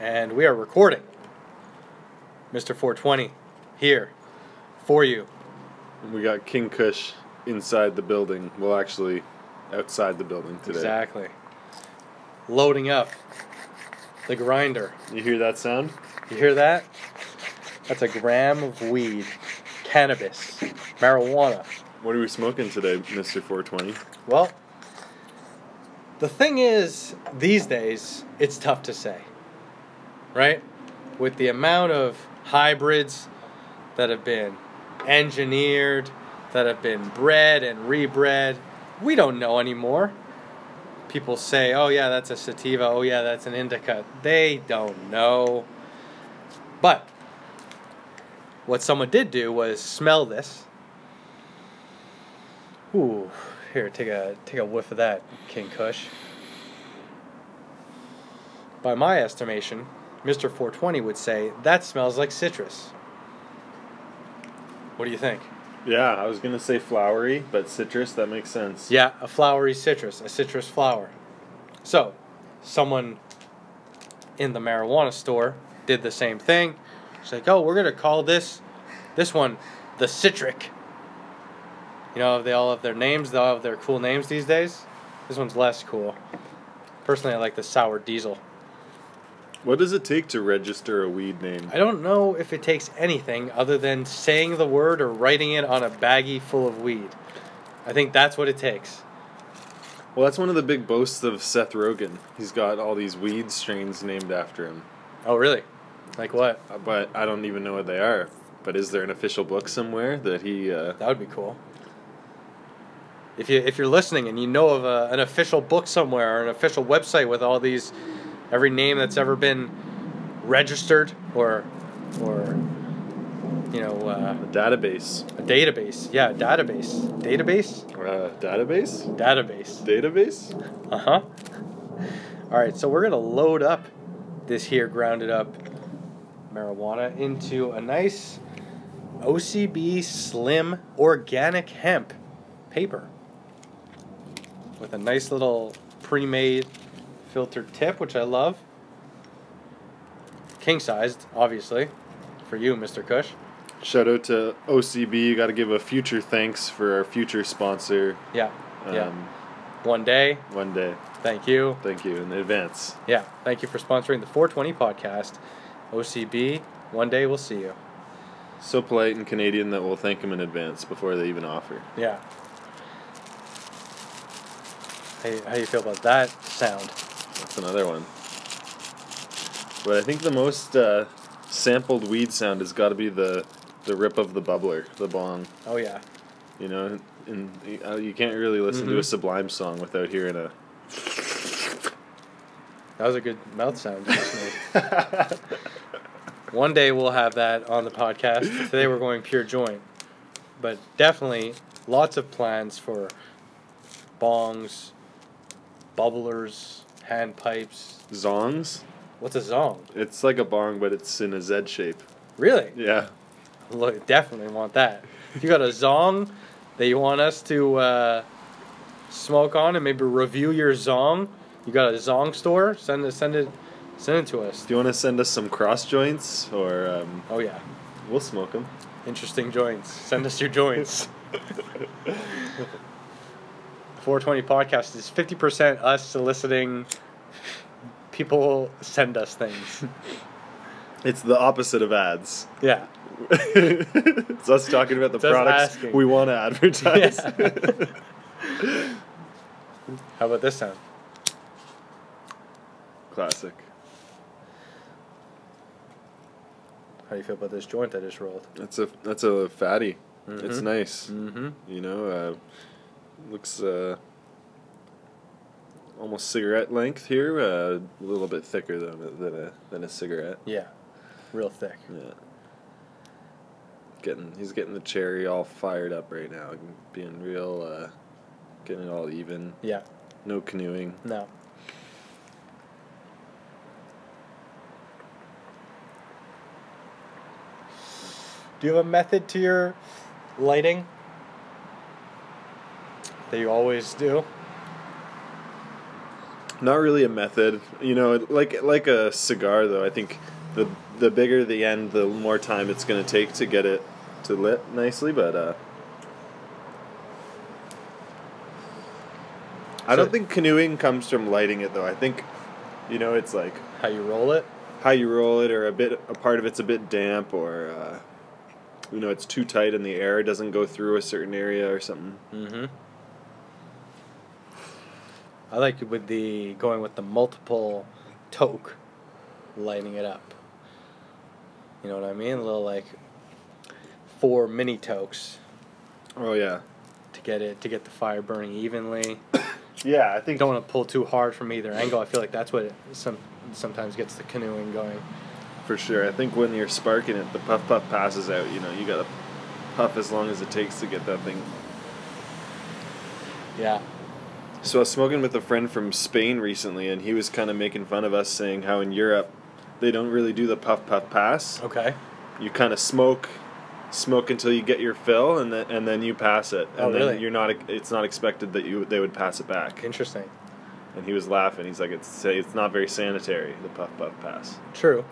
and we are recording. Mr. 420 here for you. We got King Kush inside the building. Well, actually, outside the building today. Exactly. Loading up the grinder. You hear that sound? You hear that? That's a gram of weed, cannabis, marijuana. What are we smoking today, Mr. 420? Well, the thing is, these days, it's tough to say. Right? With the amount of hybrids that have been engineered, that have been bred and rebred, we don't know anymore. People say, oh, yeah, that's a sativa. Oh, yeah, that's an indica. They don't know. But what someone did do was smell this. Ooh, here, take a take a whiff of that, King Kush. By my estimation, Mr. 420 would say that smells like citrus. What do you think? Yeah, I was going to say flowery, but citrus, that makes sense. Yeah, a flowery citrus, a citrus flower. So, someone in the marijuana store did the same thing. It's like, oh, we're gonna call this, this one, the citric. You know, they all have their names. They all have their cool names these days. This one's less cool. Personally, I like the sour diesel. What does it take to register a weed name? I don't know if it takes anything other than saying the word or writing it on a baggie full of weed. I think that's what it takes. Well, that's one of the big boasts of Seth Rogen. He's got all these weed strains named after him. Oh, really? Like what? Uh, But I don't even know what they are. But is there an official book somewhere that he. Uh, That would be cool. If you if you're listening and you know of a, an official book somewhere or an official website with all these every name that's ever been registered or or you know uh, a database? a database, yeah, a database, database, Uh, database? database. Database? Uh huh. All right, so we're gonna load up this here grounded up marijuana into a nice OCB slim organic hemp paper with a nice little pre-made filtered tip, which I love. King sized, obviously, for you, Mr. Kush. Shout out to OCB. You got to give a future thanks for our future sponsor. Yeah, Um, yeah. One day, One day. thank you. Thank you in advance. Yeah, thank you for sponsoring the 420 podcast. OCB, one day we'll see you. So polite and Canadian that we'll thank them in advance before they even offer. Yeah. How how you feel about that sound? That's another one. But I think the most uh, sampled weed sound has got to be the the rip of the bubbler, the bong. Oh yeah. You know, and uh, you can't really listen to a Mhm. Sublime song without hearing a. That was a good mouth sound. you just made. One day we'll have that on the podcast. Today we're going pure joint. But definitely lots of plans for bongs, bubblers, hand pipes. Zongs. What's a zong? It's like a bong, but it's in a Z shape. Really? Yeah. Look, definitely want that. If you got a zong that you want us to uh, smoke on and maybe review your zong, you got a zong store? Send it, send it, send it to us. Do you want to send us some cross joints, or um, Oh yeah, we'll smoke them? interesting joints. Send us your joints. 420 podcast is 50% us soliciting people send us things. It's the opposite of ads. Yeah. it's us talking about the It's us products asking. we want to advertise. How about this sound? Classic. How do you feel about this joint I just rolled? That's a that's a fatty. It's Mhm. nice. Mm-hmm. You know, uh, looks uh, almost cigarette length here. Uh, a little bit thicker than a, than a than a cigarette. Yeah. Real thick. Yeah. Getting he's getting the cherry all fired up right now, being real, uh, getting it all even. Yeah. No canoeing. No. Do you have a method to your lighting that you always do? Not really a method, you know. Like like a cigar, though. I think the the bigger the end, the more time it's going to take to get it to lit nicely. But uh, I don't think canoeing comes from lighting it, though. I think, you know, it's like How you roll it? how you roll it, or a bit a part of it's a bit damp, or uh, you know, it's too tight and the air doesn't go through a certain area or something. Mm-hmm. I like it with the going with the multiple toke, lighting it up. You know what I mean? A little like four mini tokes Oh yeah, to get it to get the fire burning evenly. yeah. I think don't want to pull too hard from either angle. I feel like that's what it some sometimes gets the canoeing going. For sure. I think when you're sparking it, the puff puff passes out. You know, you gotta puff as long as it takes to get that thing. Yeah. So I was smoking with a friend from Spain recently, and he was kind of making fun of us, saying how in Europe they don't really do the puff puff pass. Okay. You kind of smoke, smoke until you get your fill, and then and then you pass it. Oh, and Oh, then really? You're not. It's not expected that you they would pass it back. Interesting. And he was laughing. He's like, it's it's not very sanitary. The puff puff pass. True.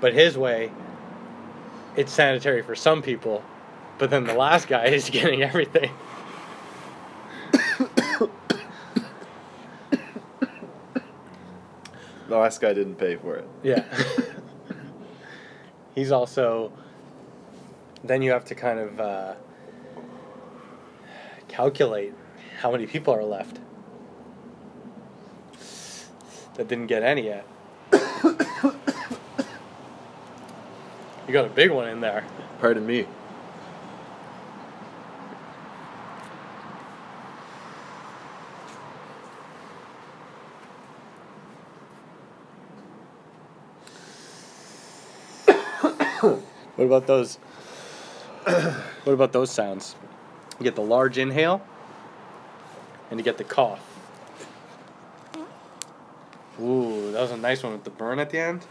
But his way, it's sanitary for some people, but then the last guy is getting everything. The last guy didn't pay for it. Yeah. He's also. Then you have to kind of uh, calculate how many people are left that didn't get any yet. you got a big one in there. Pardon me. What about those? what about those sounds? You get the large inhale, and you get the cough. Ooh, that was a nice one with the burn at the end.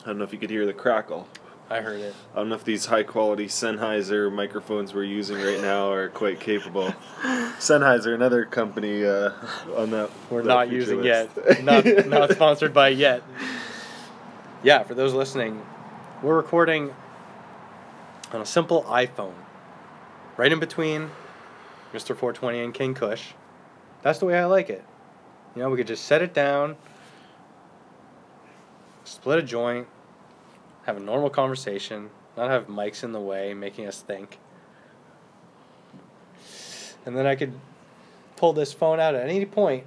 I don't know if you could hear the crackle. I heard it. I don't know if these high quality Sennheiser microphones we're using right now are quite capable. Sennheiser, another company uh, on that. We're that not using list. yet. Not not sponsored by yet. Yeah, for those listening, we're recording on a simple iPhone, right in between Mr. 420 and King Kush. That's the way I like it. You know, we could just set it down, split a joint, have a normal conversation, not have mics in the way making us think. And then I could pull this phone out at any point,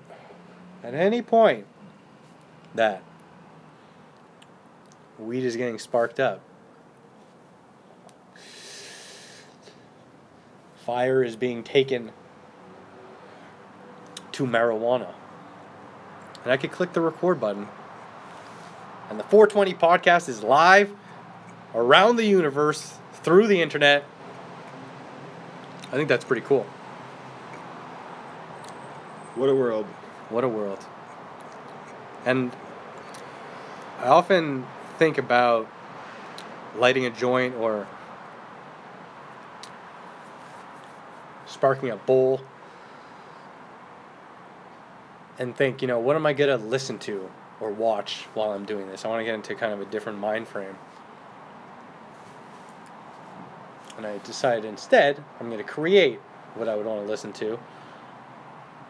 at any point, that weed is getting sparked up. Fire is being taken to marijuana. And I could click the record button. And the 420 podcast is live around the universe through the internet. I think that's pretty cool. What a world. What a world. And I often think about lighting a joint or sparking a bowl and think, you know, what am I going to listen to or watch while I'm doing this? I want to get into kind of a different mind frame. And I decided instead, I'm going to create what I would want to listen to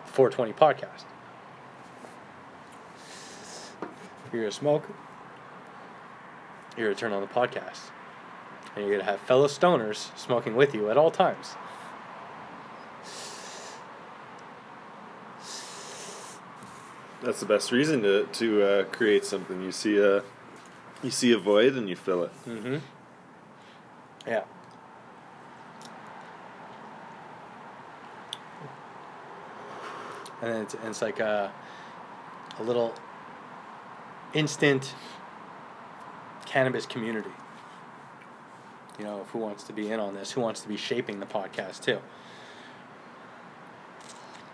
420 podcast. You're a smoke, you're going to turn on the podcast. And you're going to have fellow stoners smoking with you at all times. That's the best reason to to uh, create something. You see a you see a void and you fill it. Mm-hmm. Yeah. And it's, and it's like a, a little instant cannabis community. You know, who wants to be in on this? Who wants to be shaping the podcast too?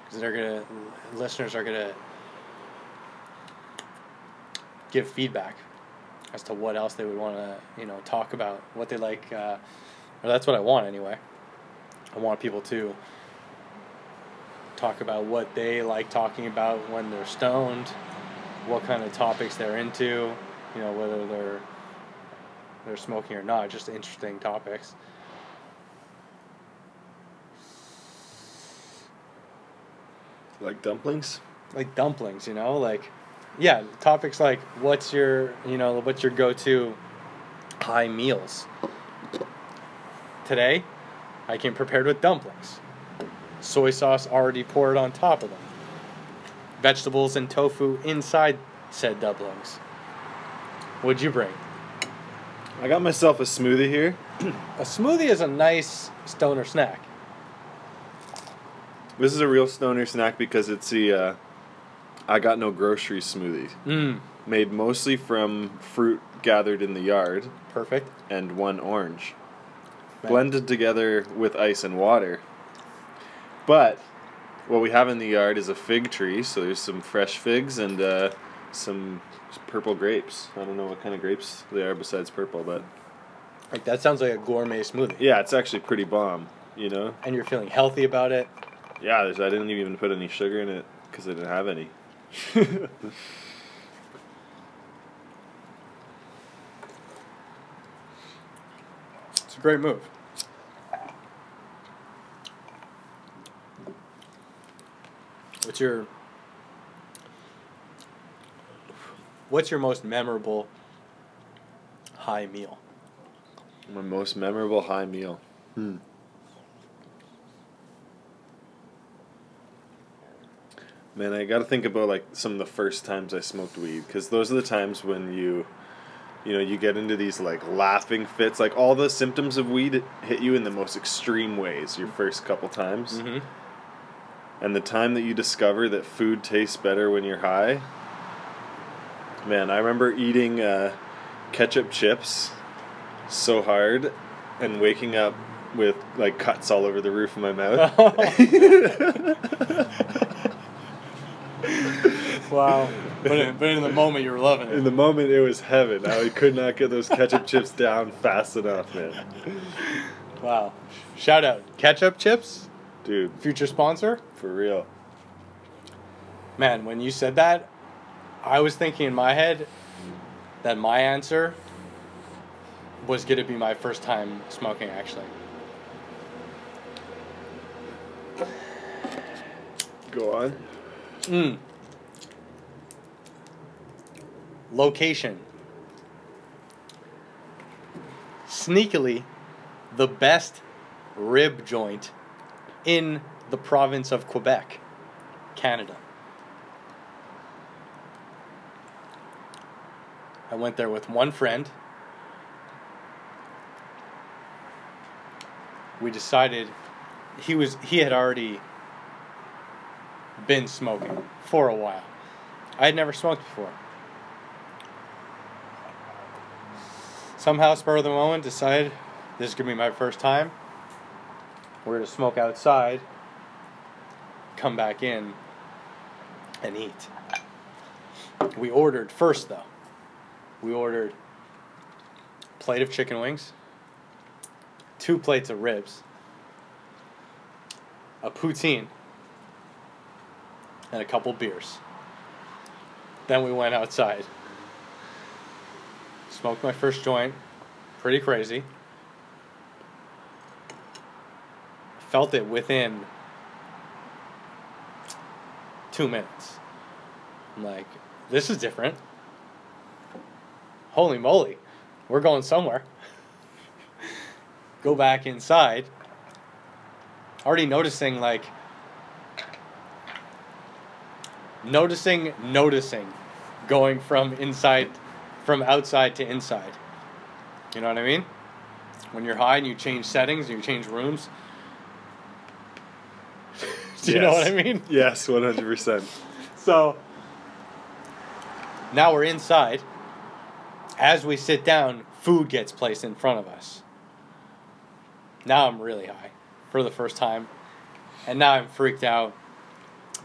Because they're gonna, listeners are gonna give feedback as to what else they would want to you know talk about what they like uh, or that's what i want anyway i want people to talk about what they like talking about when they're stoned, what kind of topics they're into, you know, whether they're they're smoking or not, just interesting topics. Like dumplings? Like dumplings, you know, like yeah, topics like what's your, you know, what's your go-to high meals? Today, I came prepared with dumplings. Soy sauce already poured on top of them. Vegetables and tofu inside said dumplings. What'd you bring? I got myself a smoothie here. A smoothie is a nice stoner snack. This is a real stoner snack because it's the uh, I got no groceries smoothie. Mmm, Made mostly from fruit gathered in the yard perfect. and one orange. Right. Blended together with ice and water. But what we have in the yard is a fig tree, so there's some fresh figs and uh, some purple grapes. I don't know what kind of grapes they are besides purple, but Like that sounds like a gourmet smoothie. yeah, it's actually pretty bomb, you know? And you're feeling healthy about it. Yeah, there's, I didn't even put any sugar in it because I didn't have any. It's a great move. What's your What's your most memorable high meal? My most memorable high meal. Hmm. Man, I got to think about like some of the first times I smoked weed because those are the times when you, you know, you get into these like laughing fits. Like all the symptoms of weed hit you in the most extreme ways your first couple times, Mm-hmm. and the time that you discover that food tastes better when you're high. Man, I remember eating uh, ketchup chips so hard and waking up with like cuts all over the roof of my mouth. wow. But in, but in the moment you were loving it. In the moment, it was heaven. I could not get those ketchup chips down fast enough, man. Wow. Shout out. Ketchup chips, Dude, future sponsor. for real. Man, when you said that, I was thinking in my head that my answer was going to be my first time smoking, actually. Go on. Mm. Location. Sneakily, the best rib joint in the province of Quebec, Canada. Went there with one friend. We decided he was he had already been smoking for a while. I had never smoked before. Somehow, spur of the moment, decided this is gonna be my first time. We're gonna smoke outside, come back in, and eat. We ordered first though. We ordered a plate of chicken wings, two plates of ribs, a poutine, and a couple beers. Then we went outside. Smoked my first joint. Pretty crazy. Felt it within two minutes. I'm like, this is different. Holy moly, we're going somewhere. Go back inside. Already noticing, like, noticing noticing going from inside from outside to inside you know what i mean when you're high and you change settings and you change rooms do you know what i mean Yes, 100%. so now we're inside as we sit down food gets placed in front of us now i'm really high for the first time and now i'm freaked out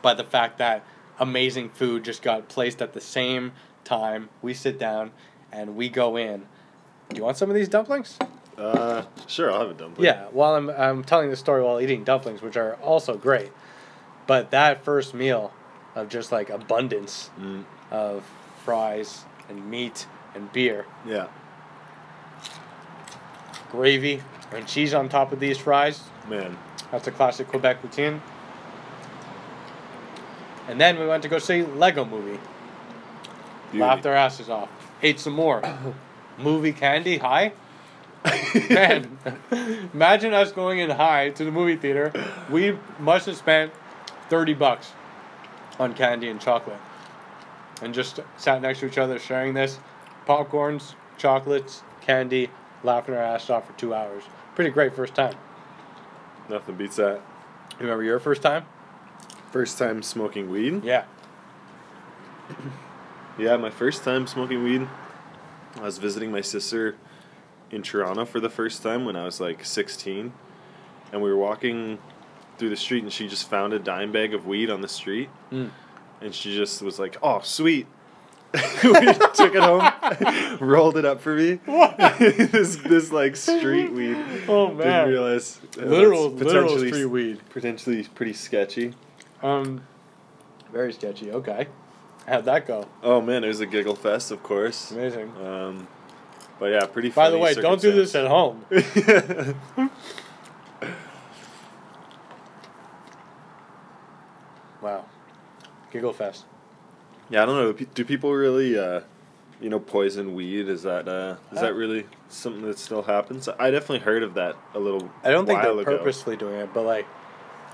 by the fact that amazing food just got placed at the same time. We sit down and we go in. Do you want some of these dumplings? Uh, sure, I'll have a dumpling. Yeah, while I'm, I'm telling the story while eating dumplings, which are also great. But that first meal of just like abundance Mm. of fries and meat and beer, Yeah. gravy and cheese on top of these fries, Man. that's a classic Quebec poutine. And then we went to go see Lego Movie. Beauty. Laughed our asses off. Ate some more. movie candy high. Man, imagine us going in high to the movie theater. We must have spent thirty bucks on candy and chocolate, and just sat next to each other sharing this, popcorns, chocolates, candy, laughing our ass off for two hours. Pretty great first time. Nothing beats that. Remember your first time? First time smoking weed? Yeah. Yeah, my first time smoking weed. I was visiting my sister in Toronto for the first time when I was like 16. And we were walking through the street and she just found a dime bag of weed on the street. Mm. And she just was like, oh, sweet. we took it home, rolled it up for me. this, this like street weed. Oh man! Didn't realize. uh, Literal, literal street weed. Potentially pretty sketchy. Um, very sketchy. Okay. How'd that go? Oh man, it was a giggle fest, of course. Amazing. Um, but yeah, pretty. By the way, don't do this at home. Wow. Giggle fest. Yeah, I don't know. Do people really, uh, you know, poison weed? Is that uh, is that really something that still happens? I definitely heard of that a little. I don't think they're ago. purposely doing it, but like,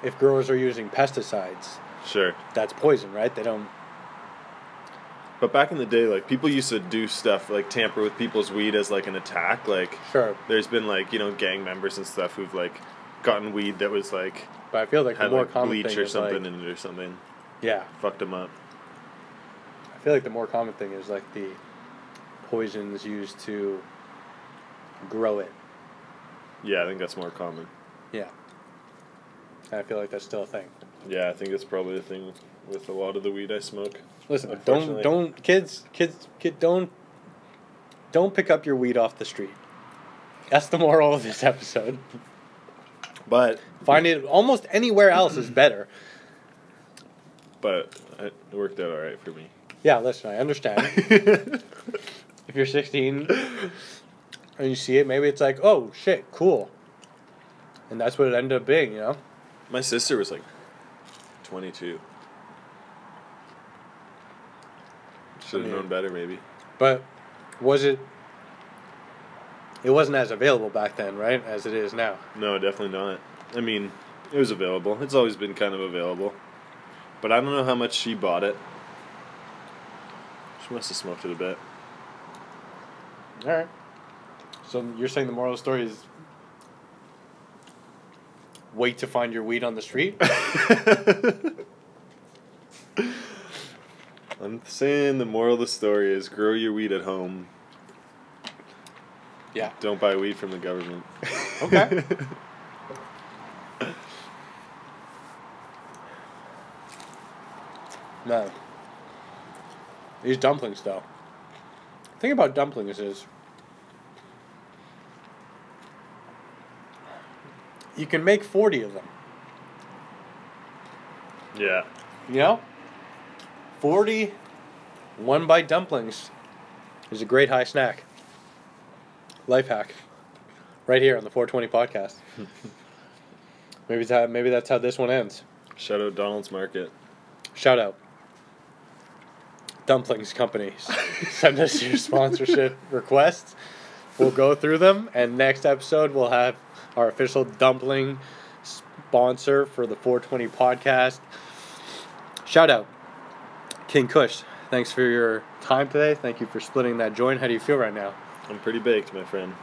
if growers are using pesticides, Sure, that's poison, right? They don't. but back in the day, like people used to do stuff like tamper with people's weed as like an attack. Like Sure, there's been like you know gang members and stuff who've like gotten weed that was like but I feel like the more like common bleach thing or something like, in it or something. yeah, Fucked them up. I feel like the more common thing is like the poisons used to grow it. Yeah, I think that's more common. Yeah, and I feel like that's still a thing. Yeah, I think it's probably a thing with a lot of the weed I smoke. Listen, don't don't kids kids kid don't don't pick up your weed off the street. That's the moral of this episode. But Find it almost anywhere else is better. but it worked out all right for me. Yeah, listen, I understand. if you're 16 and you see it, maybe it's like, oh shit, cool. And that's what it ended up being, you know? My sister was like 22. Should have mean- known better, maybe. But was it. It wasn't as available back then, right? As it is now. No, definitely not. I mean, it was available. It's always been kind of available. But I don't know how much she bought it. She must have smoked it a bit. Alright. So you're saying the moral of the story is. Wait to find your weed on the street? I'm saying the moral of the story is grow your weed at home. yeah. Don't buy weed from the government. Okay. No. These dumplings, though. The thing about dumplings is you can make 40 of them. yeah. You know? 40 one bite dumplings is a great high snack. Life hack. Right here on the 420 podcast. maybe, that, maybe that's how this one ends. Shout out Donald's Market. Shout out. Dumplings companies. Send us your sponsorship requests. We'll go through them, and next episode we'll have our official dumpling sponsor for the 420 podcast. Shout out, King Kush. Thanks for your time today. Thank you for splitting that joint. How do you feel right now? I'm pretty baked, my friend.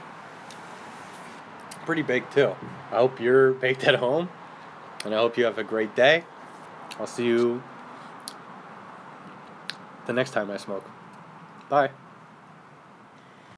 Pretty baked too. I hope you're baked at home, and I hope you have a great day. I'll see you the next time I smoke. Bye.